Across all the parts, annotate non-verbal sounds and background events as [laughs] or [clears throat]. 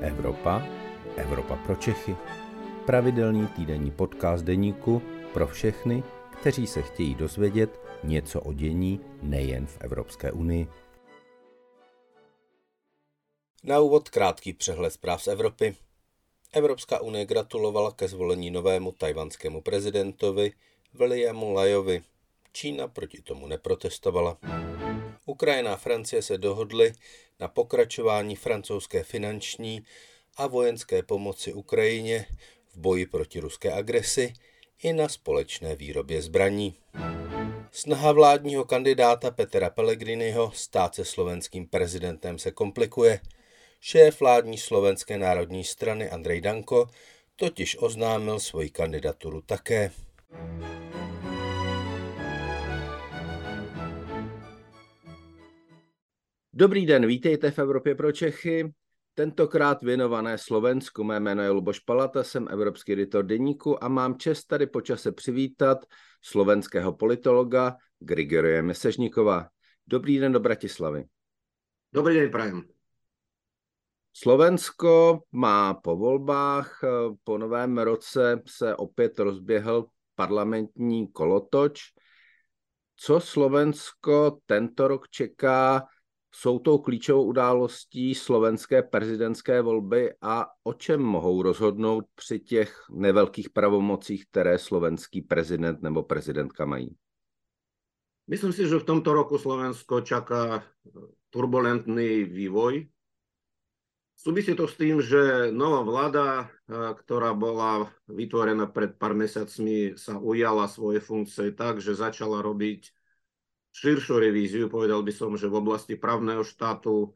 Evropa, Evropa pro Čechy. Pravidelný týdenní podcast deníku pro všechny, kteří se chtějí dozvědět něco o dění nejen v Evropské unii. Na úvod krátký přehled zpráv z Evropy. Evropská unie gratulovala ke zvolení novému tajvanskému prezidentovi Williamu Lajovi. Čína proti tomu neprotestovala. Ukrajina a Francie se dohodly na pokračování francouzské finanční a vojenské pomoci Ukrajině v boji proti ruské agresi i na společné výrobě zbraní. Snaha vládního kandidáta Petra Pellegriniho stát se slovenským prezidentem se komplikuje. Šéf vládní slovenské národní strany Andrej Danko totiž oznámil svoji kandidaturu také. Dobrý den, vítejte v Evropě pro Čechy. Tentokrát věnované Slovensku. Mé jméno je Luboš Palata, jsem evropský editor deníku a mám čest tady počase přivítat slovenského politologa Grigorie Mesežníkova. Dobrý den do Bratislavy. Dobrý den, prajem. Slovensko má po volbách, po novém roce se opět rozběhl parlamentní kolotoč. Co Slovensko tento rok čeká jsou tou klíčovou událostí slovenské prezidentské volby a o čem mohou rozhodnout při těch nevelkých pravomocích, které slovenský prezident nebo prezidentka mají? Myslím si, že v tomto roku Slovensko čaká turbulentný vývoj. Súvisí to s tým, že nová vláda, ktorá bola vytvorená pred pár mesiacmi, sa ujala svoje funkcie tak, že začala robiť širšiu revíziu, povedal by som, že v oblasti právneho štátu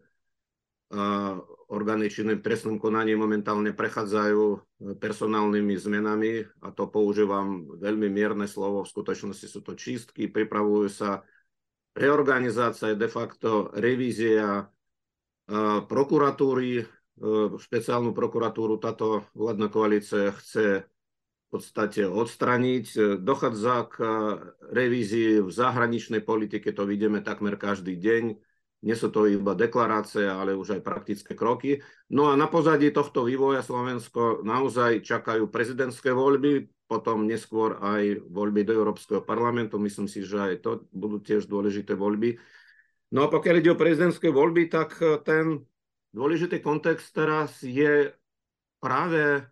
orgány činné trestnom konaní momentálne prechádzajú e, personálnymi zmenami a to používam veľmi mierne slovo, v skutočnosti sú to čistky, pripravujú sa reorganizácia, de facto revízia prokuratúry, e, špeciálnu prokuratúru. Táto vládna koalícia chce podstate odstraniť. E, dochádza k e, revízii v zahraničnej politike, to vidíme takmer každý deň. Nie sú to iba deklarácie, ale už aj praktické kroky. No a na pozadí tohto vývoja Slovensko naozaj čakajú prezidentské voľby, potom neskôr aj voľby do Európskeho parlamentu. Myslím si, že aj to budú tiež dôležité voľby. No a pokiaľ ide o prezidentské voľby, tak e, ten dôležitý kontext teraz je práve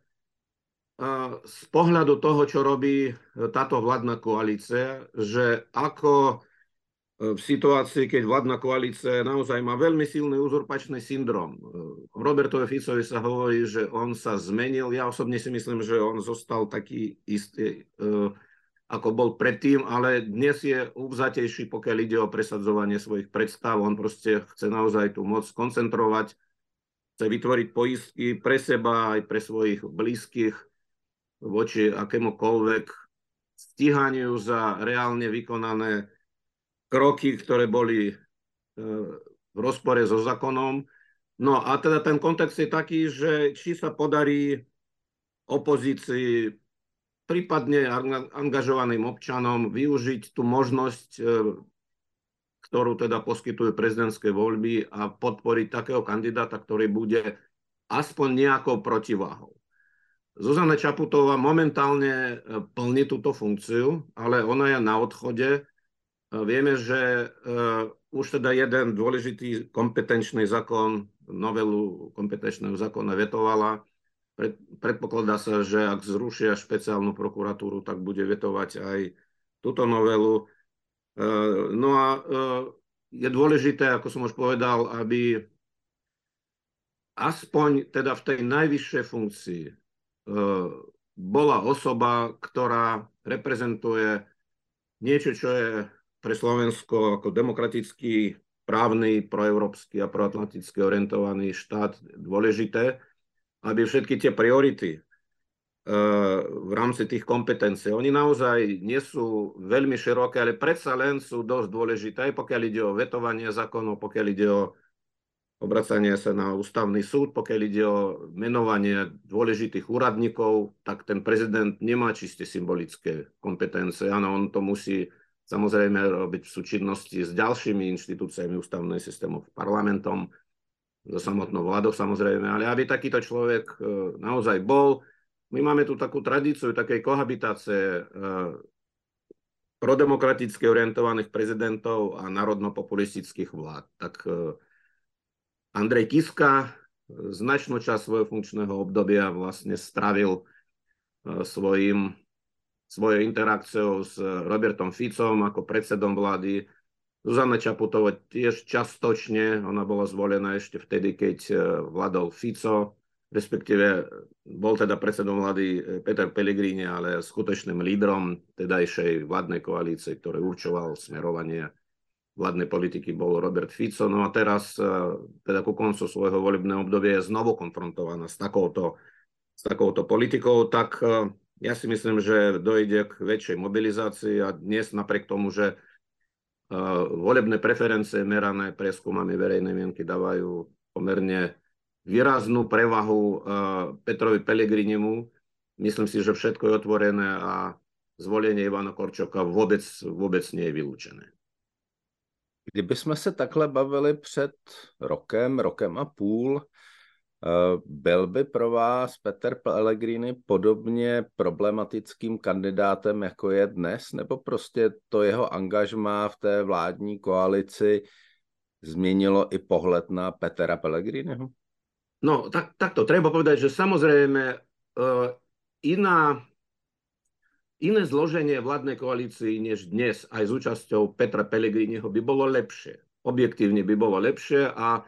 z pohľadu toho, čo robí e, táto vládna koalícia, že ako e, v situácii, keď vládna koalícia naozaj má veľmi silný uzurpačný syndrom. E, Robertovi Ficovi sa hovorí, že on sa zmenil. Ja osobne si myslím, že on zostal taký istý, ako bol predtým, ale dnes je uvzatejší, pokiaľ ide o presadzovanie svojich predstav. On proste chce naozaj tú moc koncentrovať, chce vytvoriť poistky pre seba aj pre svojich blízkych voči akémukoľvek stíhaniu za reálne vykonané kroky, ktoré boli e, v rozpore so zákonom. No a teda ten kontext je taký, že či sa podarí opozícii, prípadne angažovaným občanom využiť tú možnosť, e, ktorú teda poskytujú prezidentské voľby a podporiť takého kandidáta, ktorý bude aspoň nejakou protiváhou. Zuzana Čaputová momentálne e, plní túto funkciu, ale ona je na odchode. E, vieme, že uh, už teda jeden dôležitý kompetenčný zákon, novelu kompetenčného zákona vetovala. Pred, predpokladá sa, že ak zrušia špeciálnu prokuratúru, tak bude vetovať aj túto novelu. No a je dôležité, ako som už povedal, aby aspoň teda v tej najvyššej funkcii E, bola osoba, ktorá reprezentuje niečo, čo je pre Slovensko ako demokratický, právny, proeurópsky a proatlanticky orientovaný štát dôležité, aby všetky tie priority e, v rámci tých kompetencií. Oni naozaj nie sú veľmi široké, ale predsa len sú dosť dôležité, aj pokiaľ ide o vetovanie zákonov, pokiaľ ide o obracanie sa na ústavný súd, pokiaľ ide o menovanie dôležitých úradníkov, tak ten prezident nemá čiste symbolické kompetencie. Áno, on to musí samozrejme robiť v súčinnosti s ďalšími inštitúciami ústavného systému, parlamentom. so samotnou vládou samozrejme, ale aby takýto človek naozaj bol. My máme tu takú tradíciu takej kohabitácie prodemokraticky orientovaných prezidentov a národno-populistických vlád. Tak Andrej Kiska značnú časť svojho funkčného obdobia vlastne stravil svojim svojou interakciou s Robertom Ficom ako predsedom vlády. Zuzana Čaputová tiež častočne, ona bola zvolená ešte vtedy, keď e, vládol Fico, respektíve bol teda predsedom vlády e, Peter Pellegrini, ale skutočným lídrom tedajšej vládnej koalície, ktorý určoval smerovanie vládnej politiky bol Robert Fico. No a teraz, e, teda ku koncu svojho volebného obdobia je znovu konfrontovaná s takouto, s takouto politikou, tak ja si myslím, že dojde k väčšej mobilizácii a dnes napriek tomu, že uh, volebné preferencie merané prieskumami verejnej mienky dávajú pomerne výraznú prevahu Petrovi Pelegrinimu. Myslím si, že všetko je otvorené a zvolenie Ivana Korčoka vôbec, vôbec nie je vylúčené. Kdyby jsme se takhle bavili před rokem, rokem a půl, Eh, byl by pro vás Peter Pellegrini podobně problematickým kandidátem, jako je dnes, nebo prostě to jeho angažmá v té vládní koalici změnilo i pohled na Petra Pellegriniho? No, tak, takto treba povedať, že samozrejme uh, iná, iné zloženie vládnej koalícii než dnes aj s účasťou Petra Pellegriniho by bolo lepšie. Objektívne by bolo lepšie a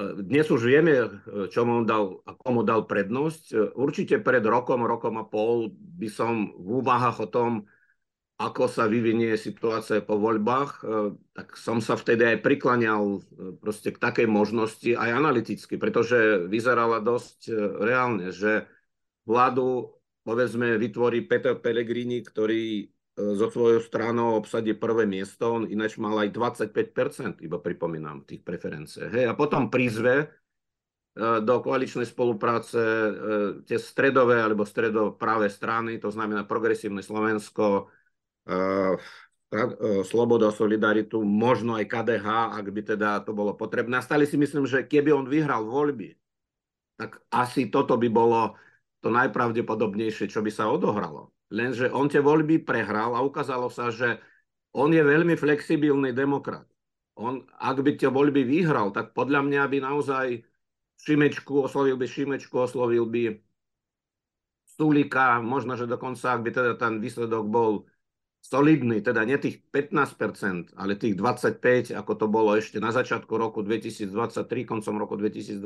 dnes už vieme, čo mu dal a komu dal prednosť. Určite pred rokom, rokom a pol by som v úvahách o tom, ako sa vyvinie situácia po voľbách, tak som sa vtedy aj prikláňal proste k takej možnosti aj analyticky, pretože vyzerala dosť reálne, že vládu povedzme vytvorí Peter Pellegrini, ktorý zo svojou stranou obsadí prvé miesto, on ináč mal aj 25%, iba pripomínam, tých preferencií. Hej, a potom prizve e, do koaličnej spolupráce e, tie stredové alebo stredopráve strany, to znamená Progresívne Slovensko, e, Sloboda, Solidaritu, možno aj KDH, ak by teda to bolo potrebné. A stali si myslím, že keby on vyhral voľby, tak asi toto by bolo to najpravdepodobnejšie, čo by sa odohralo. Lenže on tie voľby prehral a ukázalo sa, že on je veľmi flexibilný demokrat. On, ak by tie voľby vyhral, tak podľa mňa by naozaj Šimečku, oslovil by Šimečku, oslovil by Sulika, možno, že dokonca, ak by teda ten výsledok bol solidný, teda nie tých 15%, ale tých 25%, ako to bolo ešte na začiatku roku 2023, koncom roku 2022,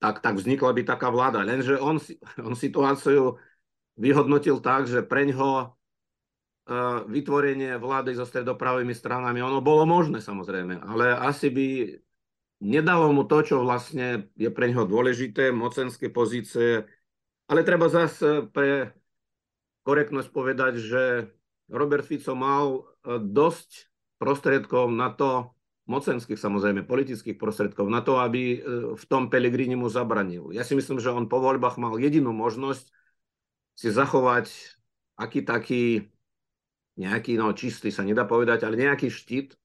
tak, tak vznikla by taká vláda. Lenže on, on situáciu vyhodnotil tak, že pre ňoho e, vytvorenie vlády so stredopravými stranami, ono bolo možné samozrejme, ale asi by nedalo mu to, čo vlastne je pre ňoho dôležité, mocenské pozície, ale treba zase pre korektnosť povedať, že Robert Fico mal e, dosť prostriedkov na to, mocenských samozrejme, politických prostriedkov, na to, aby e, v tom Pelegrini mu zabranil. Ja si myslím, že on po voľbách mal jedinú možnosť si zachovať aký taký nejaký, no čistý sa nedá povedať, ale nejaký štít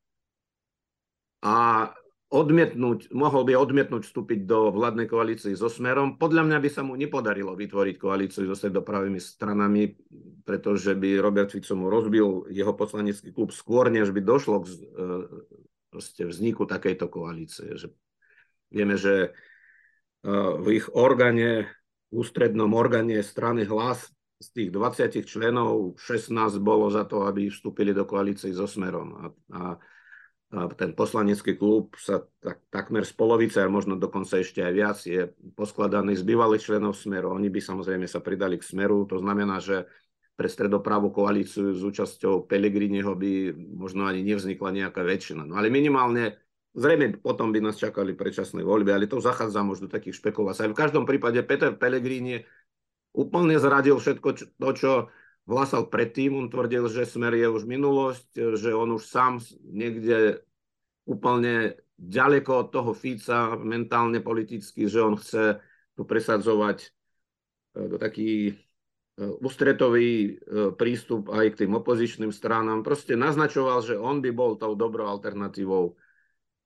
a odmietnúť, mohol by odmietnúť vstúpiť do vládnej koalície so Smerom. Podľa mňa by sa mu nepodarilo vytvoriť koalíciu so stredopravými stranami, pretože by Robert Fico mu rozbil jeho poslanecký klub skôr, než by došlo k e, vzniku takejto koalície. Že vieme, že e, v ich orgáne ústrednom orgáne strany hlas z tých 20 členov 16 bolo za to, aby vstúpili do koalície so Smerom. A, a, a ten poslanecký klub sa tak, takmer z polovice, a možno dokonca ešte aj viac, je poskladaný z bývalých členov Smeru. Oni by samozrejme sa pridali k Smeru. To znamená, že pre stredopravú koalíciu s účasťou Pelegriniho by možno ani nevznikla nejaká väčšina. No ale minimálne Zrejme potom by nás čakali predčasné voľby, ale to zachádza možno takých špekulácií. V každom prípade Peter Pellegrini úplne zradil všetko to, čo hlasal predtým. On tvrdil, že smer je už minulosť, že on už sám niekde úplne ďaleko od toho Fica mentálne, politicky, že on chce tu presadzovať e, taký ústretový e, prístup aj k tým opozičným stranám. Proste naznačoval, že on by bol tou dobrou alternatívou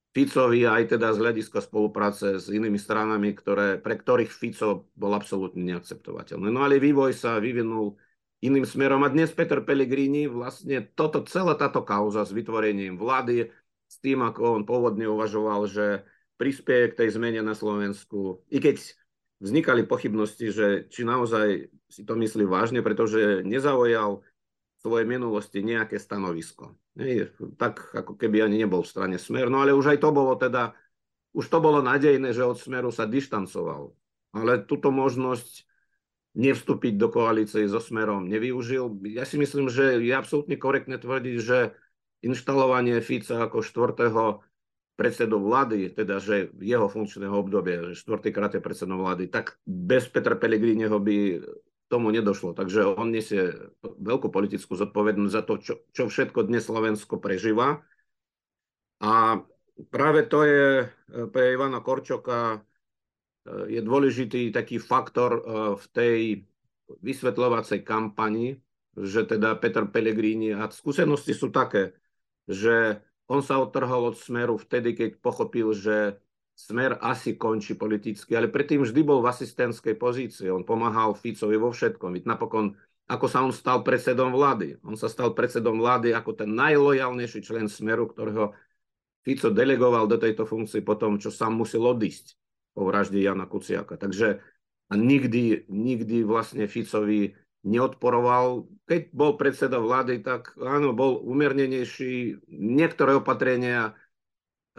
Ficovi aj teda z hľadiska spolupráce s inými stranami, ktoré, pre ktorých Fico bol absolútne neakceptovateľný. No ale vývoj sa vyvinul iným smerom a dnes Peter Pellegrini vlastne toto, celá táto kauza s vytvorením vlády, s tým, ako on pôvodne uvažoval, že prispieje k tej zmene na Slovensku, i keď vznikali pochybnosti, že či naozaj si to myslí vážne, pretože nezaujal svojej minulosti nejaké stanovisko. Nie, tak ako keby ani nebol v strane Smer. No ale už aj to bolo teda, už to bolo nadejné, že od Smeru sa dištancoval. Ale túto možnosť nevstúpiť do koalície so Smerom nevyužil. Ja si myslím, že je absolútne korektné tvrdiť, že inštalovanie Fica ako štvrtého predsedu vlády, teda že jeho funkčného obdobia, že štvrtýkrát je predsedom vlády, tak bez Petra Pellegriniho by tomu nedošlo. Takže on nesie veľkú politickú zodpovednosť za to, čo, čo všetko dnes Slovensko prežíva. A práve to je pre Ivana Korčoka je dôležitý taký faktor v tej vysvetľovacej kampani, že teda Peter Pellegrini a skúsenosti sú také, že on sa odtrhol od smeru vtedy, keď pochopil, že Smer asi končí politicky, ale predtým vždy bol v asistentskej pozícii. On pomáhal Ficovi vo všetkom. Napokon, ako sa on stal predsedom vlády. On sa stal predsedom vlády ako ten najlojalnejší člen Smeru, ktorého Fico delegoval do tejto funkcie po tom, čo sám musel odísť po vražde Jana Kuciaka. Takže a nikdy, nikdy vlastne Ficovi neodporoval. Keď bol predseda vlády, tak áno, bol umernenejší. Niektoré opatrenia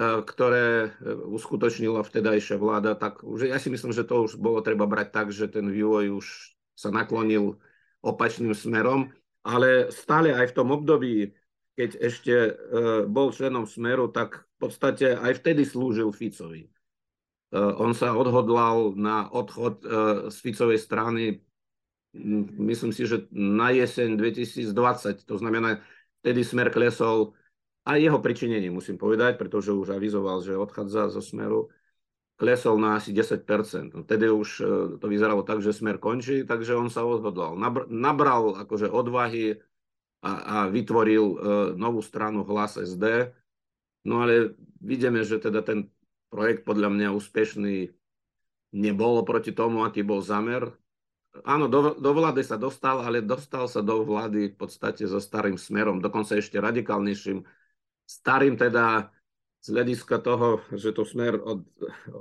E, ktoré e, uskutočnila vtedajšia vláda, tak už, ja si myslím, že to už bolo treba brať tak, že ten vývoj už sa naklonil opačným smerom, ale stále aj v tom období, keď ešte e, bol členom Smeru, tak v podstate aj vtedy slúžil Ficovi. On sa odhodlal na odchod z Ficovej strany, myslím si, že na jeseň 2020, to znamená, vtedy Smer klesol a jeho pričinenie musím povedať, pretože už avizoval, že odchádza zo Smeru, klesol na asi 10%. Tedy už e, to vyzeralo tak, že Smer končí, takže on sa odhodlal. Nabral akože odvahy a, a vytvoril uh, novú stranu Hlas SD. No ale vidíme, že teda ten projekt podľa mňa úspešný nebol proti tomu, aký bol zamer. Áno, do, do vlády sa dostal, ale dostal sa do vlády v podstate so starým smerom, dokonca ešte radikálnejším. Starým teda z hľadiska toho, že to smer od,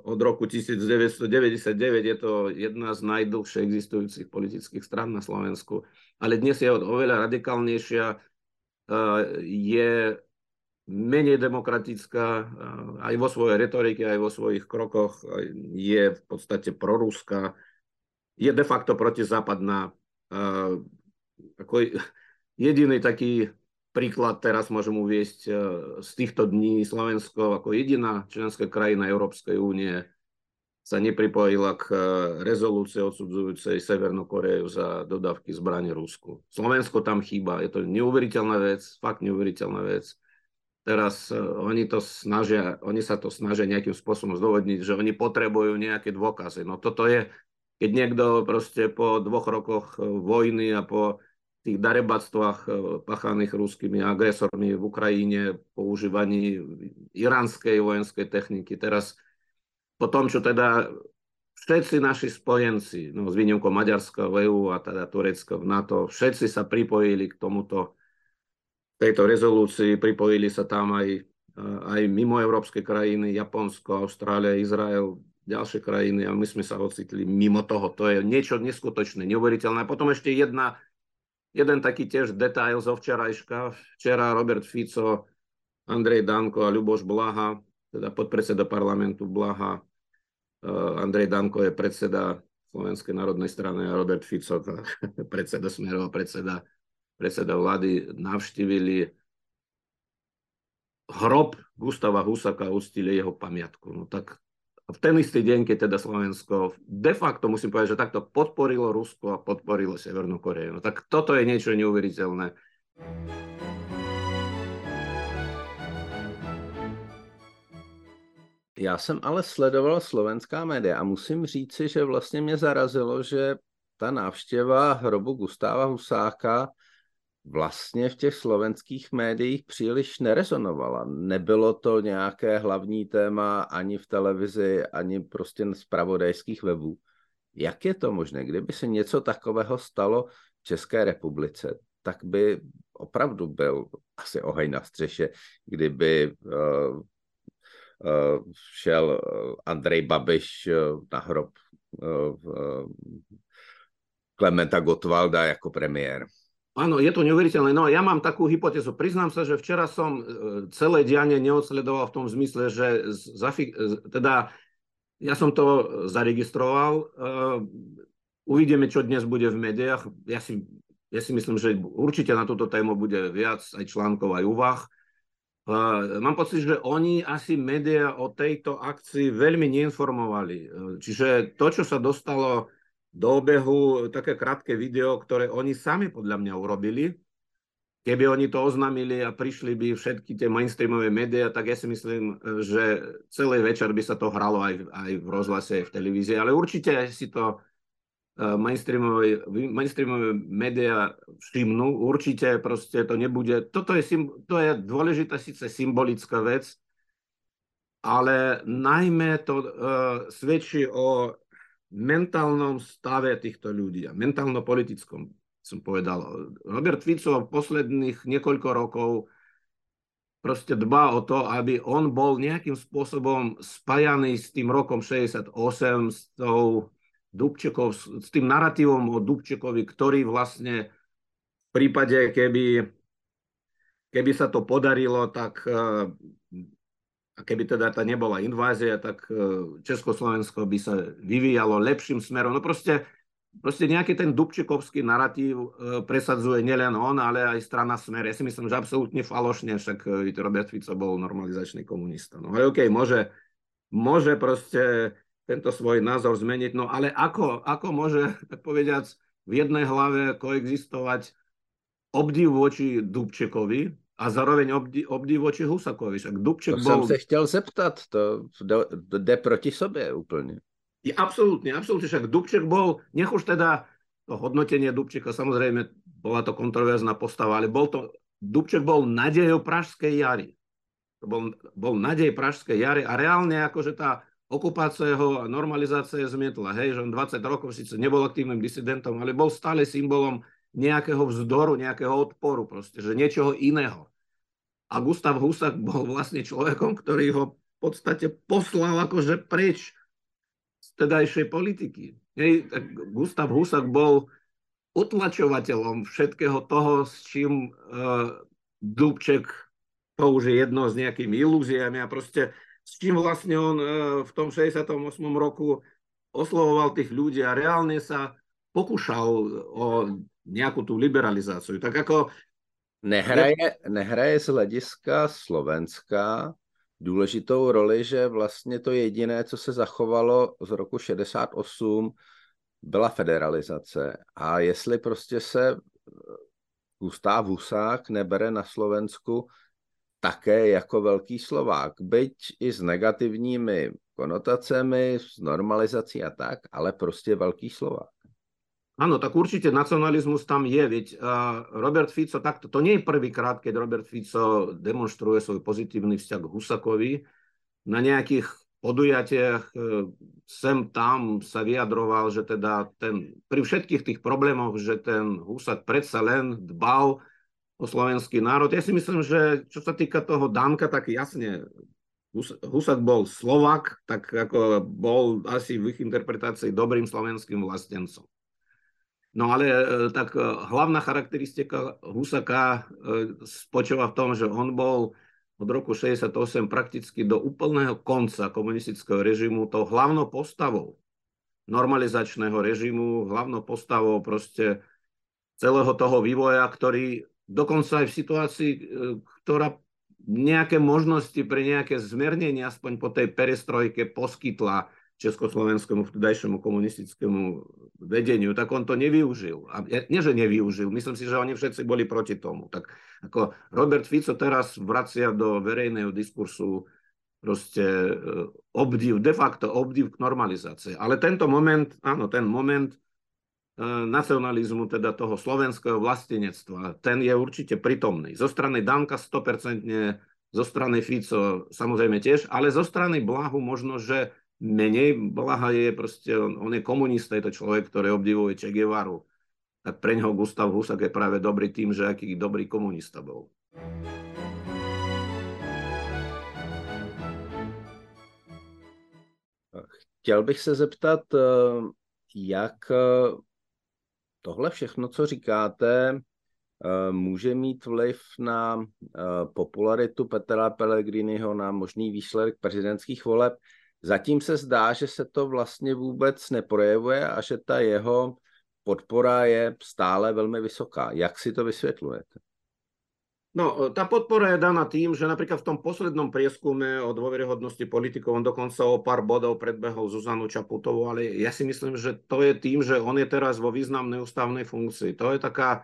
od roku 1999 je to jedna z najdlhšie existujúcich politických stran na Slovensku, ale dnes je oveľa radikálnejšia, e, je menej demokratická e, aj vo svojej retorike, aj vo svojich krokoch, je v podstate proruská, je de facto protizápadná. E, ako jediný taký Príklad teraz môžem uviesť e, z týchto dní Slovensko ako jediná členská krajina Európskej únie sa nepripojila k e, rezolúcii odsudzujúcej Severnú Koreju za dodávky zbraní Rusku. Slovensko tam chýba, je to neuveriteľná vec, fakt neuveriteľná vec. Teraz oni, to snažia, oni sa to snažia nejakým spôsobom zdôvodniť, že oni potrebujú nejaké dôkazy. No toto je, keď niekto proste po dvoch rokoch vojny a po tých darebactvách e, pachaných ruskými agresormi v Ukrajine, používaní iránskej vojenskej techniky. Teraz po tom, čo teda všetci naši spojenci, no s výnimkou Maďarska v EU a teda Turecka v NATO, všetci sa pripojili k tomuto, tejto rezolúcii, pripojili sa tam aj, e, aj mimo európske krajiny, Japonsko, Austrália, Izrael, ďalšie krajiny a my sme sa ocitli mimo toho. To je niečo neskutočné, neuveriteľné. A potom ešte jedna Jeden taký tiež detail zo včerajška. Včera Robert Fico, Andrej Danko a Ľuboš Blaha, teda podpredseda parlamentu Blaha. Eh, Andrej Danko je predseda Slovenskej národnej strany a Robert Fico, [laughs] predseda Smerov, predseda, predseda vlády, navštívili hrob Gustava Husaka a ustili jeho pamiatku. No tak v ten istý deň, keď teda Slovensko de facto, musím povedať, že takto podporilo Rusko a podporilo Severnú Koreju. No tak toto je niečo neuveriteľné. Já jsem ale sledoval slovenská média a musím říci, že vlastně mě zarazilo, že ta návštěva hrobu Gustáva Husáka vlastně v těch slovenských médiích příliš nerezonovala. Nebylo to nějaké hlavní téma ani v televizi, ani prostě z pravodajských webů. Jak je to možné? Kdyby se něco takového stalo v České republice, tak by opravdu byl asi oheň na střeše, kdyby uh, uh, šel Andrej Babiš uh, na hrob uh, Klementa Gottwalda jako premiér. Áno, je to neuveriteľné. No ja mám takú hypotézu. Priznám sa, že včera som celé dianie neodsledoval v tom zmysle, že zafi- teda ja som to zaregistroval. Uvidíme, čo dnes bude v médiách. Ja si ja si myslím, že určite na túto tému bude viac aj článkov, aj úvah. Mám pocit, že oni asi médiá o tejto akcii veľmi neinformovali. Čiže to, čo sa dostalo do obehu, také krátke video, ktoré oni sami podľa mňa urobili, keby oni to oznámili a prišli by všetky tie mainstreamové médiá, tak ja si myslím, že celý večer by sa to hralo aj, aj v rozhlase, aj v televízii, ale určite si to mainstreamové, mainstreamové médiá všimnú. Určite proste to nebude... Toto je, to je dôležitá síce symbolická vec, ale najmä to uh, svedčí o mentálnom stave týchto ľudí a mentálno-politickom, som povedal. Robert Fico v posledných niekoľko rokov proste dbá o to, aby on bol nejakým spôsobom spájaný s tým rokom 68, s tou Dubčekov, s tým narratívom o Dubčekovi, ktorý vlastne v prípade, keby, keby sa to podarilo, tak eh, a keby teda tá nebola invázia, tak eh, Československo by sa vyvíjalo lepším smerom. No proste, proste nejaký ten Dubčekovský narratív eh, presadzuje nielen on, ale aj strana Smer. Ja si myslím, že absolútne falošne, však Robert Fico bol normalizačný komunista. No okej, okay, môže, môže proste tento svoj názor zmeniť. No ale ako, ako môže, tak povediac, v jednej hlave koexistovať obdiv voči Dubčekovi a zároveň obdiv, obdiv voči Husakovi. Však Dubček to bol... som sa chtěl zeptat, to jde proti sobě úplně. Je, absolútne, absolútne. Však Dubček bol, nech už teda to hodnotenie Dubčeka, samozrejme, bola to kontroverzná postava, ale bol to, Dubček bol nadejou Pražskej jary. To bol, bol nadej Pražskej jary a reálne akože tá okupácia jeho a normalizácia zmietla. Hej, že on 20 rokov síce nebol aktívnym disidentom, ale bol stále symbolom nejakého vzdoru, nejakého odporu, proste, že niečoho iného. A Gustav Husak bol vlastne človekom, ktorý ho v podstate poslal akože preč z tedajšej politiky. Hej, tak Gustav Husak bol utlačovateľom všetkého toho, s čím uh, Dubček použije jedno s nejakými ilúziami a proste s čím vlastne on e, v tom 68. roku oslovoval tých ľudí a reálne sa pokúšal o nejakú tú liberalizáciu. Tak ako... Nehraje, nehraje z hlediska Slovenska důležitou roli, že vlastně to jediné, co se zachovalo z roku 68, byla federalizace. A jestli prostě se Gustav Husák nebere na Slovensku také jako velký Slovák, byť i s negativními konotacemi, s normalizací a tak, ale prostě velký Slovák. Áno, tak určite nacionalizmus tam je, veď uh, Robert Fico, takto, to nie je prvýkrát, keď Robert Fico demonstruje svoj pozitívny vzťah k Husakovi. Na nejakých podujatiach uh, sem tam sa vyjadroval, že teda ten, pri všetkých tých problémoch, že ten Husak predsa len dbal o slovenský národ. Ja si myslím, že čo sa týka toho Danka, tak jasne, Husak bol Slovak, tak ako bol asi v ich interpretácii dobrým slovenským vlastencom. No ale e, tak e, hlavná charakteristika Husaka e, spočíva v tom, že on bol od roku 68 prakticky do úplného konca komunistického režimu tou hlavnou postavou normalizačného režimu, hlavnou postavou proste celého toho vývoja, ktorý dokonca aj v situácii, ktorá nejaké možnosti pre nejaké zmernenie aspoň po tej perestrojke poskytla československému vtedajšiemu komunistickému vedeniu, tak on to nevyužil. A nie, že nevyužil, myslím si, že oni všetci boli proti tomu. Tak ako Robert Fico teraz vracia do verejného diskursu proste e, obdiv, de facto obdiv k normalizácii. Ale tento moment, áno, ten moment nacionalizmu, teda toho slovenského vlastenectva, ten je určite pritomný. Zo strany Danka 100%, zo strany Fico samozrejme tiež, ale zo strany Blahu možno, že menej. Blaha je proste, on, on je komunista, je to človek, ktorý obdivuje Che Guevaru. Tak pre neho Gustav Husak je práve dobrý tým, že aký dobrý komunista bol. Chtěl bych se zeptat, eh, jak eh, tohle všechno, co říkáte, eh, může mít vliv na popularitu Petra Pellegriniho, na možný výsledek prezidentských voleb. Zatím se zdá, že se to vlastně vůbec neprojevuje a že ta jeho podpora je stále velmi vysoká. Jak si to vysvětlujete? No, tá podpora je daná tým, že napríklad v tom poslednom prieskume o dôveryhodnosti politikov on dokonca o pár bodov predbehol Zuzanu Čaputovú, ale ja si myslím, že to je tým, že on je teraz vo významnej ústavnej funkcii. To je taká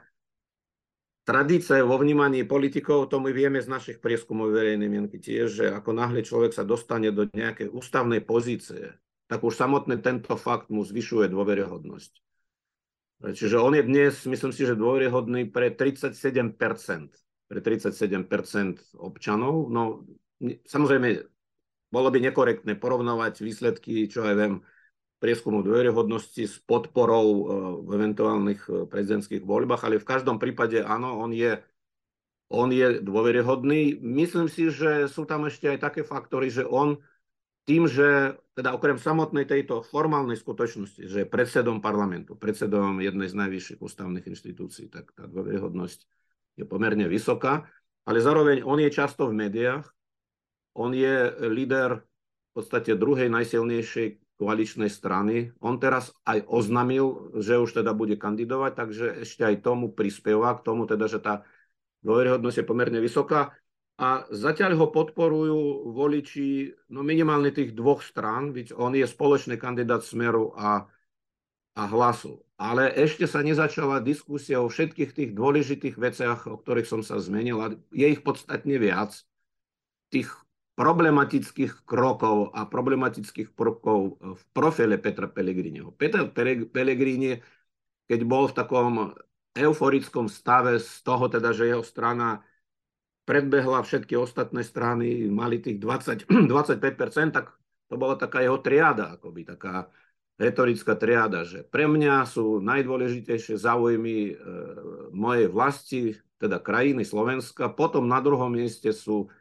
tradícia vo vnímaní politikov, to my vieme z našich prieskumov verejnej mienky tiež, že ako náhle človek sa dostane do nejakej ústavnej pozície, tak už samotný tento fakt mu zvyšuje dôveryhodnosť. Čiže on je dnes, myslím si, že dôveryhodný pre 37% pre 37% občanov. No, samozrejme, bolo by nekorektné porovnávať výsledky, čo aj viem, prieskumu dôveryhodnosti s podporou uh, v eventuálnych uh, prezidentských voľbách, ale v každom prípade áno, on je, on je dôveryhodný. Myslím si, že sú tam ešte aj také faktory, že on tým, že teda okrem samotnej tejto formálnej skutočnosti, že je predsedom parlamentu, predsedom jednej z najvyšších ústavných inštitúcií, tak tá dôveryhodnosť je pomerne vysoká, ale zároveň on je často v médiách, on je líder v podstate druhej najsilnejšej koaličnej strany. On teraz aj oznamil, že už teda bude kandidovať, takže ešte aj tomu prispieva, k tomu teda, že tá dôveryhodnosť je pomerne vysoká. A zatiaľ ho podporujú voliči no minimálne tých dvoch strán, veď on je spoločný kandidát Smeru a, a Hlasu ale ešte sa nezačala diskusia o všetkých tých dôležitých veciach, o ktorých som sa zmenil. A je ich podstatne viac. Tých problematických krokov a problematických prvkov v profile Petra Pellegriniho. Peter Pellegrini, keď bol v takom euforickom stave z toho teda, že jeho strana predbehla všetky ostatné strany, mali tých 20, 25%, [clears throat] tak to bola taká jeho triáda, akoby taká retorická triáda, že pre mňa sú najdôležitejšie záujmy e, mojej vlasti, teda krajiny Slovenska, potom na druhom mieste sú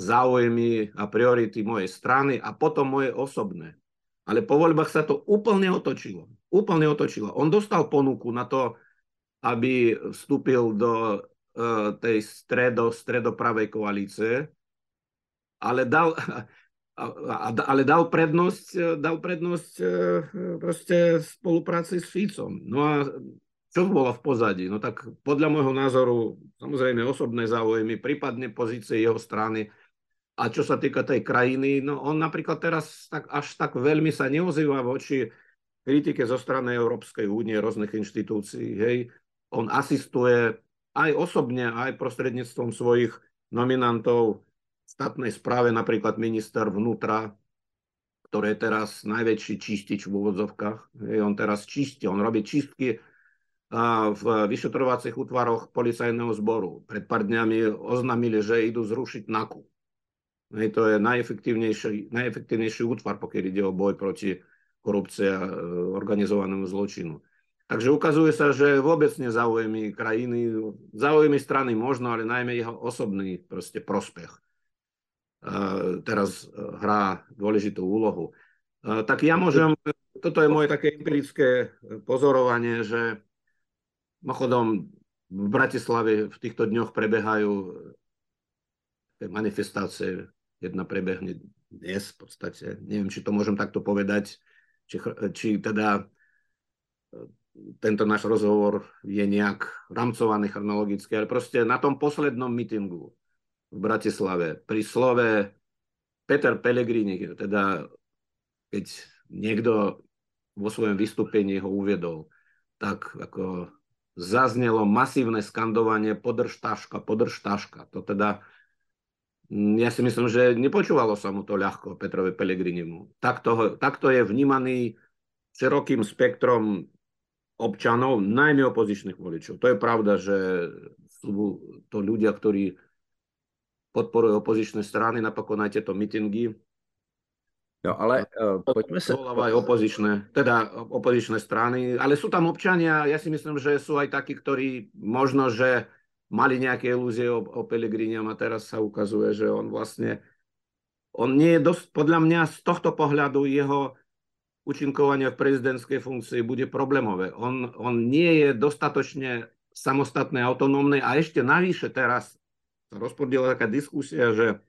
záujmy a priority mojej strany a potom moje osobné. Ale po voľbách sa to úplne otočilo. Úplne otočilo. On dostal ponuku na to, aby vstúpil do uh, tej stredo, stredopravej koalície, ale dal, ale dal prednosť, e, dal prednosť e, proste spolupráci s Ficom. No a čo bolo v pozadí? No tak podľa môjho názoru samozrejme osobné záujmy, prípadne pozície jeho strany. A čo sa týka tej krajiny, no on napríklad teraz tak, až tak veľmi sa neozýva voči kritike zo strany Európskej únie, rôznych inštitúcií. Hej. On asistuje aj osobne, aj prostredníctvom svojich nominantov štátnej správe napríklad minister vnútra, ktorý je teraz najväčší čistič v úvodzovkách. On teraz čistí, on robí čistky v vyšetrovacích útvaroch policajného zboru. Pred pár dňami oznámili, že idú zrušiť NAKU. To je najefektívnejší, najefektívnejší útvar, pokiaľ ide o boj proti korupcii a e, organizovanému zločinu. Takže ukazuje sa, že vôbec nezaujími krajiny, zaujími strany možno, ale najmä jeho osobný proste prospech teraz e, hrá dôležitú úlohu. E, tak ja môžem, toto je moje také empirické pozorovanie, že mochodom v Bratislave v týchto dňoch prebehajú manifestácie. Jedna prebehne dnes v podstate. Neviem, či to môžem takto povedať, či, či teda e, tento náš rozhovor je nejak ramcovaný chronologicky, ale proste na tom poslednom mítingu v Bratislave. Pri slove Peter Pellegrini, teda keď niekto vo svojom vystúpení ho uviedol, tak ako zaznelo masívne skandovanie podrž taška, podrž taška. To teda, ja si myslím, že nepočúvalo sa mu to ľahko Petrovi Pellegrinimu. Takto, takto je vnímaný širokým spektrom občanov, najmä opozičných voličov. To je pravda, že sú to ľudia, ktorí podporujú opozičné strany, napokon aj tieto mitingy. No ale uh, poďme sa... aj opozičné, teda opozičné strany, ale sú tam občania, ja si myslím, že sú aj takí, ktorí možno, že mali nejaké ilúzie o, o Pelegriniam a teraz sa ukazuje, že on vlastne on nie je dosť, podľa mňa z tohto pohľadu jeho účinkovania v prezidentskej funkcii bude problémové. On, on nie je dostatočne samostatné, autonómne a ešte navyše teraz sa rozpodiela taká diskusia, že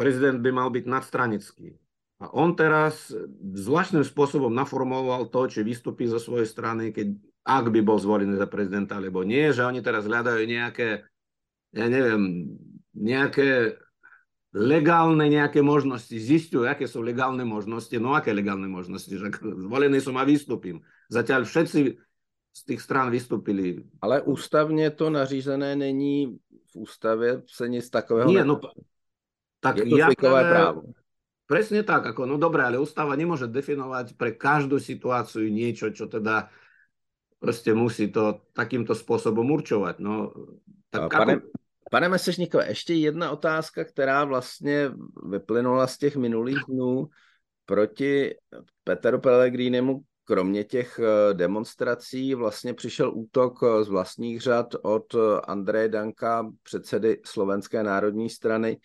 prezident by mal byť nadstranický. A on teraz zvláštnym spôsobom naformoval to, či vystupí zo svojej strany, keď, ak by bol zvolený za prezidenta, alebo nie, že oni teraz hľadajú nejaké, ja neviem, nejaké legálne nejaké možnosti, zistujú, aké sú legálne možnosti, no aké legálne možnosti, že zvolený som a vystúpim. Zatiaľ všetci z tých strán vystúpili. Ale ústavně to nařízené není, v ústavě se nic takového Nie, no, tak je to ja právo. Presne tak, ako, no dobré, ale ústava nemôže definovať pre každú situáciu niečo, čo teda proste musí to takýmto spôsobom určovať. No, tak pane, ako... pane Mesežníkové, ještě jedna otázka, která vlastně vyplynula z těch minulých dnů proti Peteru Pellegrinimu, kromě těch eh, demonstrací vlastně přišel útok eh, z vlastních řad od eh, Andreje Danka, předsedy Slovenské národní strany,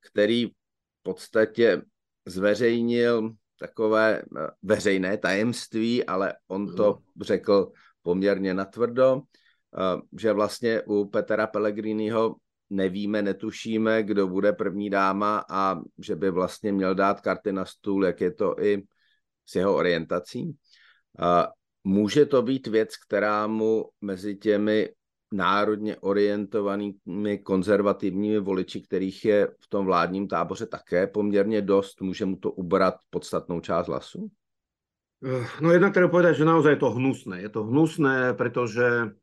který v podstatě zveřejnil takové veřejné tajemství, ale on to mhm. řekl poměrně natvrdo, že vlastně u Petra Pellegriniho nevíme, netušíme, kdo bude první dáma a že by vlastně měl dát karty na stůl, jak je to i s jeho orientací. Může to být věc, která mu mezi těmi národně orientovanými konzervativními voliči, kterých je v tom vládním táboře také poměrně dost, může mu to ubrat podstatnou část hlasu? Eh, no jednak treba povedať, že naozaj je to hnusné. Je to hnusné, pretože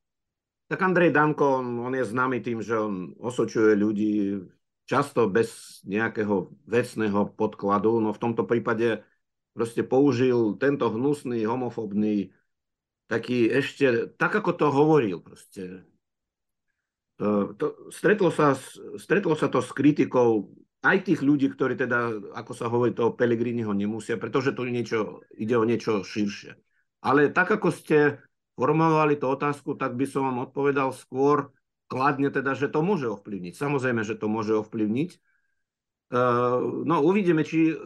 tak Andrej Danko, on, on je známy tým, že on osočuje ľudí často bez nejakého vecného podkladu, no v tomto prípade proste použil tento hnusný, homofobný, taký ešte, tak ako to hovoril proste. To, to, stretlo, sa, stretlo sa to s kritikou aj tých ľudí, ktorí teda, ako sa hovorí, toho Pelegriniho nemusia, pretože tu niečo, ide o niečo širšie. Ale tak, ako ste formovali tú otázku, tak by som vám odpovedal skôr kladne teda, že to môže ovplyvniť. Samozrejme, že to môže ovplyvniť. Eh, no uvidíme, či eh,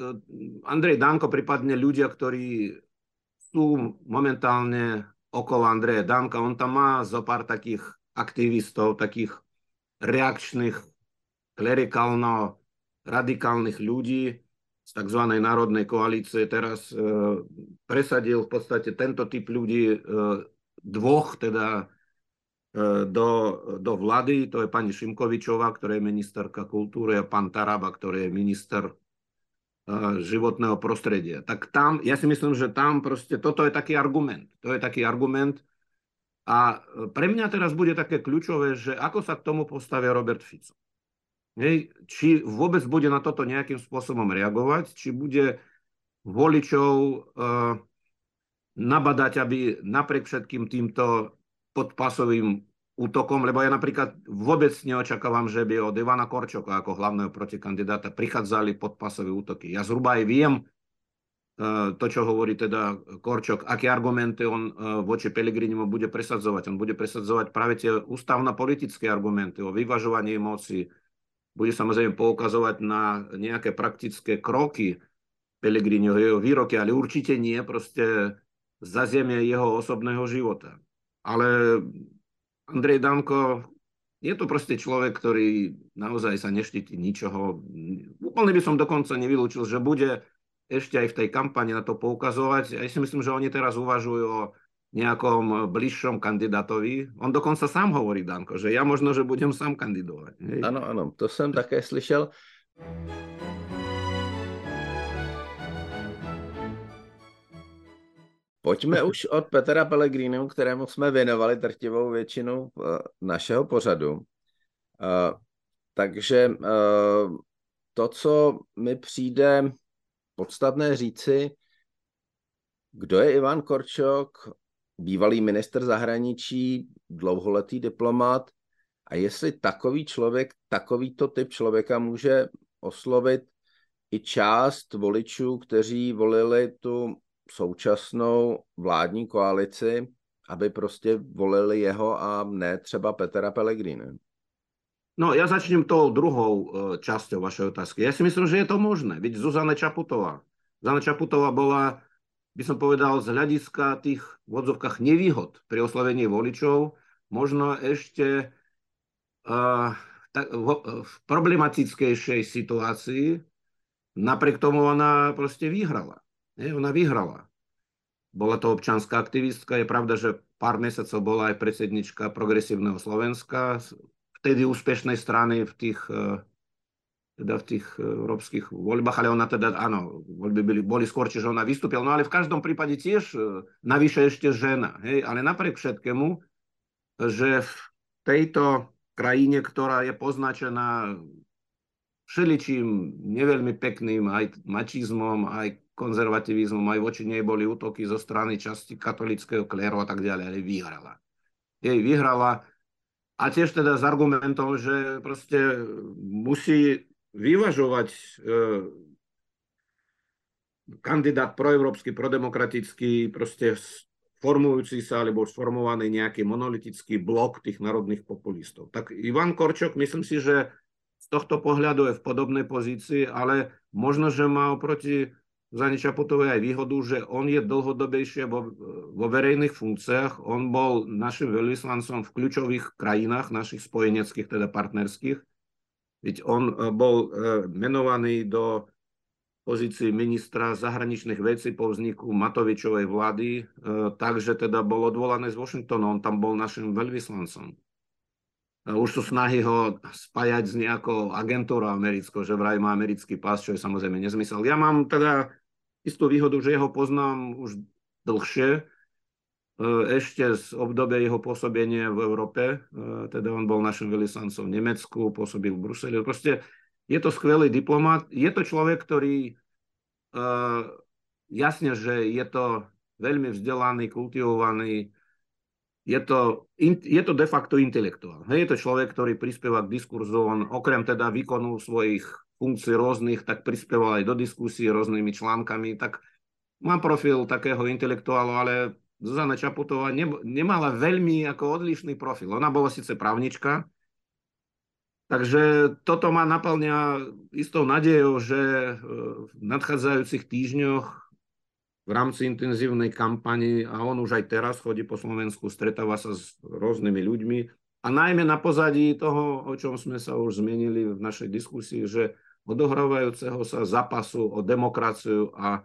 Andrej Danko, prípadne ľudia, ktorí sú momentálne okolo Andreja Danka, on tam má zo pár takých aktivistov, takých reakčných, klerikálno radikálnych ľudí z tzv. národnej koalície. Teraz e, presadil v podstate tento typ ľudí e, dvoch, teda E, do, do vlády, to je pani Šimkovičová, ktorá je ministerka kultúry a pán Taraba, ktorý je minister životného prostredia. Tak tam, ja si myslím, že tam proste, toto je taký argument. To je taký argument. A pre mňa teraz bude také kľúčové, že ako sa k tomu postavia Robert Fico. Hej, či vôbec bude na toto nejakým spôsobom reagovať, či bude voličov uh, nabadať, aby napriek všetkým týmto podpasovým útokom, lebo ja napríklad vôbec neočakávam, že by od Ivana Korčoka ako hlavného protikandidáta prichádzali podpasové útoky. Ja zhruba aj viem e, to, čo hovorí teda Korčok, aké argumenty on e, voči Pelegrinimu bude presadzovať. On bude presadzovať práve tie ústavno-politické argumenty o vyvažovaní moci, bude samozrejme poukazovať na nejaké praktické kroky Pelegriniho, jeho výroky, ale určite nie proste zazemie jeho osobného života. Ale Andrej Danko je to proste človek, ktorý naozaj sa neštíti ničoho. Úplne by som dokonca nevylúčil, že bude ešte aj v tej kampani na to poukazovať. Ja si myslím, že oni teraz uvažujú o nejakom bližšom kandidátovi. On dokonca sám hovorí, Danko, že ja možno, že budem sám kandidovať. Áno, áno, to som také slyšel. Pojďme už od Petra Pellegrinu, kterému jsme věnovali drtivou většinu eh, našeho pořadu. Eh, takže eh, to, co mi přijde podstatné říci, Kdo je Ivan Korčok, bývalý minister zahraničí, dlouholetý diplomat a jestli takový člověk, takovýto typ člověka může oslovit i část voličů, kteří volili tu současnou vládní koalici, aby prostě volili jeho a ne třeba Petra Pellegrini. No, ja začnem tou druhou e, časťou vašej otázky. Ja si myslím, že je to možné. Veď Zuzana Čaputová. Zuzana Čaputová bola, by som povedal, z hľadiska tých v odzovkách nevýhod pri oslavení voličov, možno ešte uh, tak, v, v problematickejšej situácii. Napriek tomu ona proste vyhrala. Nie? Ona vyhrala. Bola to občanská aktivistka. Je pravda, že pár mesiacov bola aj predsednička Progresívneho Slovenska, vtedy úspešnej strany v tých, e, teda v tých e, európskych voľbách, ale ona teda, áno, voľby byli, boli skôr, čiže ona vystúpila, no ale v každom prípade tiež e, navyše ešte žena, hej, ale napriek všetkému, že v tejto krajine, ktorá je poznačená všeličím neveľmi pekným aj mačizmom, aj konzervativizmom, aj voči nej boli útoky zo strany časti katolického kléru a tak ďalej, ale vyhrala. Jej vyhrala a tiež teda s argumentom, že proste musí vyvažovať e, kandidát proeurópsky, prodemokratický, proste formujúci sa alebo sformovaný nejaký monolitický blok tých národných populistov. Tak Ivan Korčok, myslím si, že z tohto pohľadu je v podobnej pozícii, ale možno, že má oproti Zani Čaputovej aj výhodu, že on je dlhodobejšie vo, vo verejných funkciách. On bol našim veľvyslancom v kľúčových krajinách, našich spojeneckých, teda partnerských. Veď on e, bol e, menovaný do pozícii ministra zahraničných vecí po vzniku Matovičovej vlády, e, takže teda bol odvolaný z Washingtonu, on tam bol našim veľvyslancom. Už sú snahy ho spájať s nejakou agentúrou americkou, že vraj má americký pás, čo je samozrejme nezmysel. Ja mám teda istú výhodu, že jeho poznám už dlhšie, ešte z obdobia jeho pôsobenia v Európe, e, teda on bol našim veľvyslancom v Nemecku, pôsobil v Bruseli. Proste je to skvelý diplomat, je to človek, ktorý e, jasne, že je to veľmi vzdelaný, kultivovaný, je to, je to de facto intelektuál. Je to človek, ktorý prispieva k diskurzu, on okrem teda výkonu svojich funkcií rôznych, tak prispieval aj do diskusí rôznymi článkami, tak mám profil takého intelektuálu, ale Zuzana Čaputová ne, nemala veľmi ako odlišný profil. Ona bola síce právnička, takže toto ma naplňa istou nádejou, že v nadchádzajúcich týždňoch v rámci intenzívnej kampani a on už aj teraz chodí po Slovensku, stretáva sa s rôznymi ľuďmi a najmä na pozadí toho, o čom sme sa už zmienili v našej diskusii, že odohrávajúceho sa zápasu o demokraciu a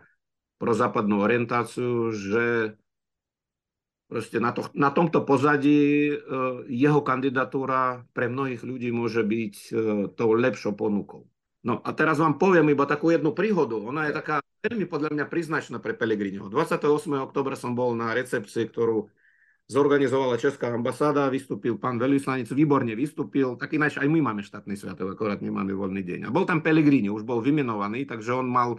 prozápadnú orientáciu, že proste na, to, na tomto pozadí e, jeho kandidatúra pre mnohých ľudí môže byť e, tou lepšou ponukou. No a teraz vám poviem iba takú jednu príhodu. Ona je taká veľmi podľa mňa priznačná pre Pelegriniho. 28. oktobra som bol na recepcii, ktorú zorganizovala Česká ambasáda, vystúpil pán veľvyslanec, výborne vystúpil, tak ináč aj my máme štátny sviatok, akorát nemáme voľný deň. A bol tam Pelegrini, už bol vymenovaný, takže on mal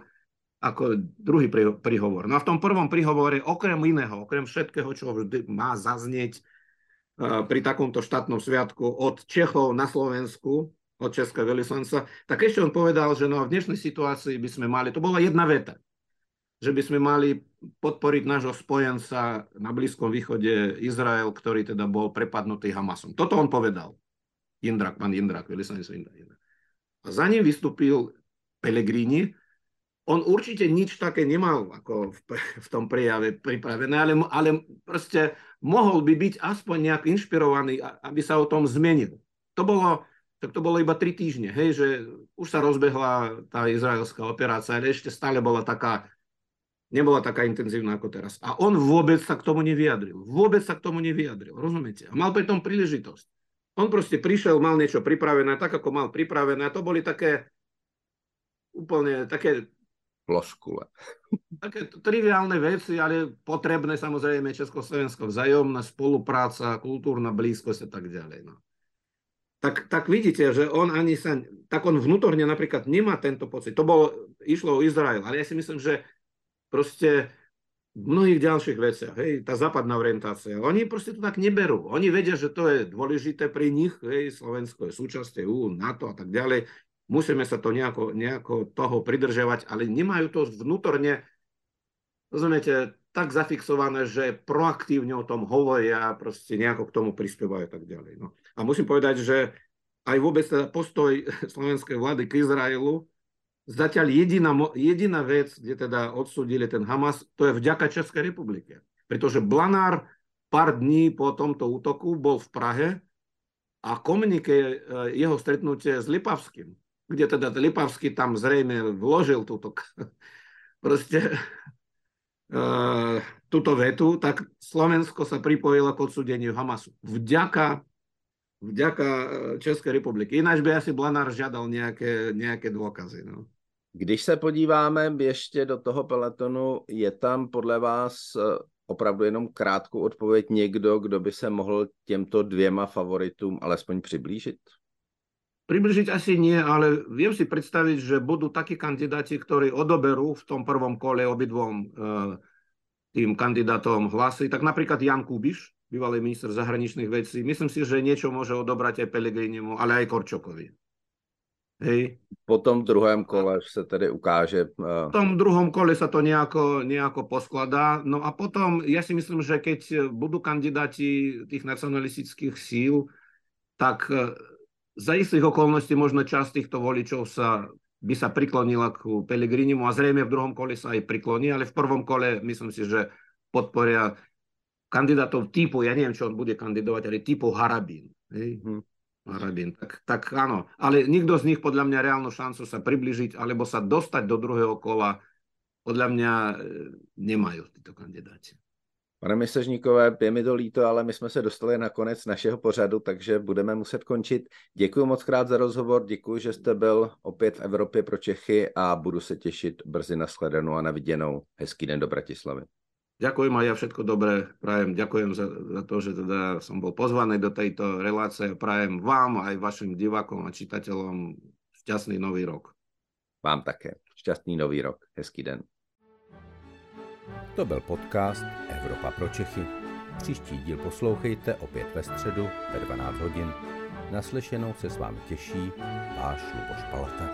ako druhý príhovor. No a v tom prvom príhovore, okrem iného, okrem všetkého, čo vždy má zaznieť pri takomto štátnom sviatku od Čechov na Slovensku, od Českého veľvyslanca, tak ešte on povedal, že no v dnešnej situácii by sme mali, to bola jedna veta, že by sme mali podporiť nášho spojenca na Blízkom východe Izrael, ktorý teda bol prepadnutý Hamasom. Toto on povedal. Indrak, pán Indrak, veľvyslanec Indrak. A za ním vystúpil Pellegrini. On určite nič také nemal ako v, v tom prejave pripravené, ale, ale proste mohol by byť aspoň nejak inšpirovaný, aby sa o tom zmenil. To bolo, tak to bolo iba tri týždne, hej, že už sa rozbehla tá izraelská operácia, ale ešte stále bola taká, nebola taká intenzívna ako teraz. A on vôbec sa k tomu nevyjadril. Vôbec sa k tomu nevyjadril, rozumiete? A mal pri tom príležitosť. On proste prišiel, mal niečo pripravené, tak ako mal pripravené. A to boli také úplne také floskule. Také triviálne veci, ale potrebné samozrejme Československo vzájomná spolupráca, kultúrna blízkosť a tak ďalej. No tak, tak vidíte, že on ani sa, tak on vnútorne napríklad nemá tento pocit. To bolo, išlo o Izrael, ale ja si myslím, že proste v mnohých ďalších veciach, hej, tá západná orientácia. Oni proste to tak neberú. Oni vedia, že to je dôležité pri nich, hej, Slovensko je súčasť EU, NATO a tak ďalej. Musíme sa to nejako, nejako toho pridržiavať, ale nemajú to vnútorne, rozumiete, tak zafixované, že proaktívne o tom hovoria, proste nejako k tomu prispievajú a tak ďalej. No. A musím povedať, že aj vôbec teda postoj slovenskej vlády k Izraelu Zatiaľ jediná, jediná vec, kde teda odsúdili ten Hamas, to je vďaka Českej republike. Pretože Blanár pár dní po tomto útoku bol v Prahe a komunike e, jeho stretnutie s Lipavským, kde teda Lipavský tam zrejme vložil túto proste uh, túto vetu, tak Slovensko sa pripojilo k odsúdeniu Hamasu. Vďaka, vďaka e, Českej republiky. Ináč by asi Blanár žiadal nejaké, nejaké dôkazy. No. Když se podíváme ještě do toho peletonu, je tam podle vás eh, opravdu jenom krátkou odpověď někdo, kdo by se mohl těmto dvěma favoritům alespoň přiblížit? Približiť asi nie, ale viem si predstaviť, že budú takí kandidáti, ktorí odoberú v tom prvom kole obidvom uh, tým kandidátom hlasy. Tak napríklad Jan Kubiš, bývalý minister zahraničných vecí. Myslím si, že niečo môže odobrať aj Pelegrinimu, ale aj Korčokovi. Hej. Po tom druhém kole se tedy ukáže... Uh... V tom druhom kole sa to nejako, nejako poskladá. No a potom, ja si myslím, že keď budú kandidáti tých nacionalistických síl, tak e, za istých okolností možno časť týchto voličov sa, by sa priklonila k Pelegrinimu a zrejme v druhom kole sa aj prikloní, ale v prvom kole myslím si, že podporia kandidátov typu, ja neviem, čo on bude kandidovať, ale typu Harabín. Hej? Hmm. Rabin. Tak, tak áno, ale nikto z nich podľa mňa reálnu šancu sa približiť alebo sa dostať do druhého kola podľa mňa e, nemajú títo kandidáti. Pane Misežníkové, je mi to líto, ale my jsme se dostali na konec našeho pořadu, takže budeme muset končit. Děkuji moc krát za rozhovor, děkuji, že jste byl opět v Evropě pro Čechy a budu se těšit brzy na sledanou a na viděnou. Hezký den do Bratislavy. Ďakujem a ja všetko dobré prajem. Ďakujem za, za to, že teda som bol pozvaný do tejto relácie. Prajem vám aj vašim divákom a čitateľom šťastný nový rok. Vám také. Šťastný nový rok. Hezký den. To byl podcast Evropa pro Čechy. Příští díl poslouchejte opět ve středu ve 12 hodin. Naslyšenou se s vámi těší váš Luboš Palata.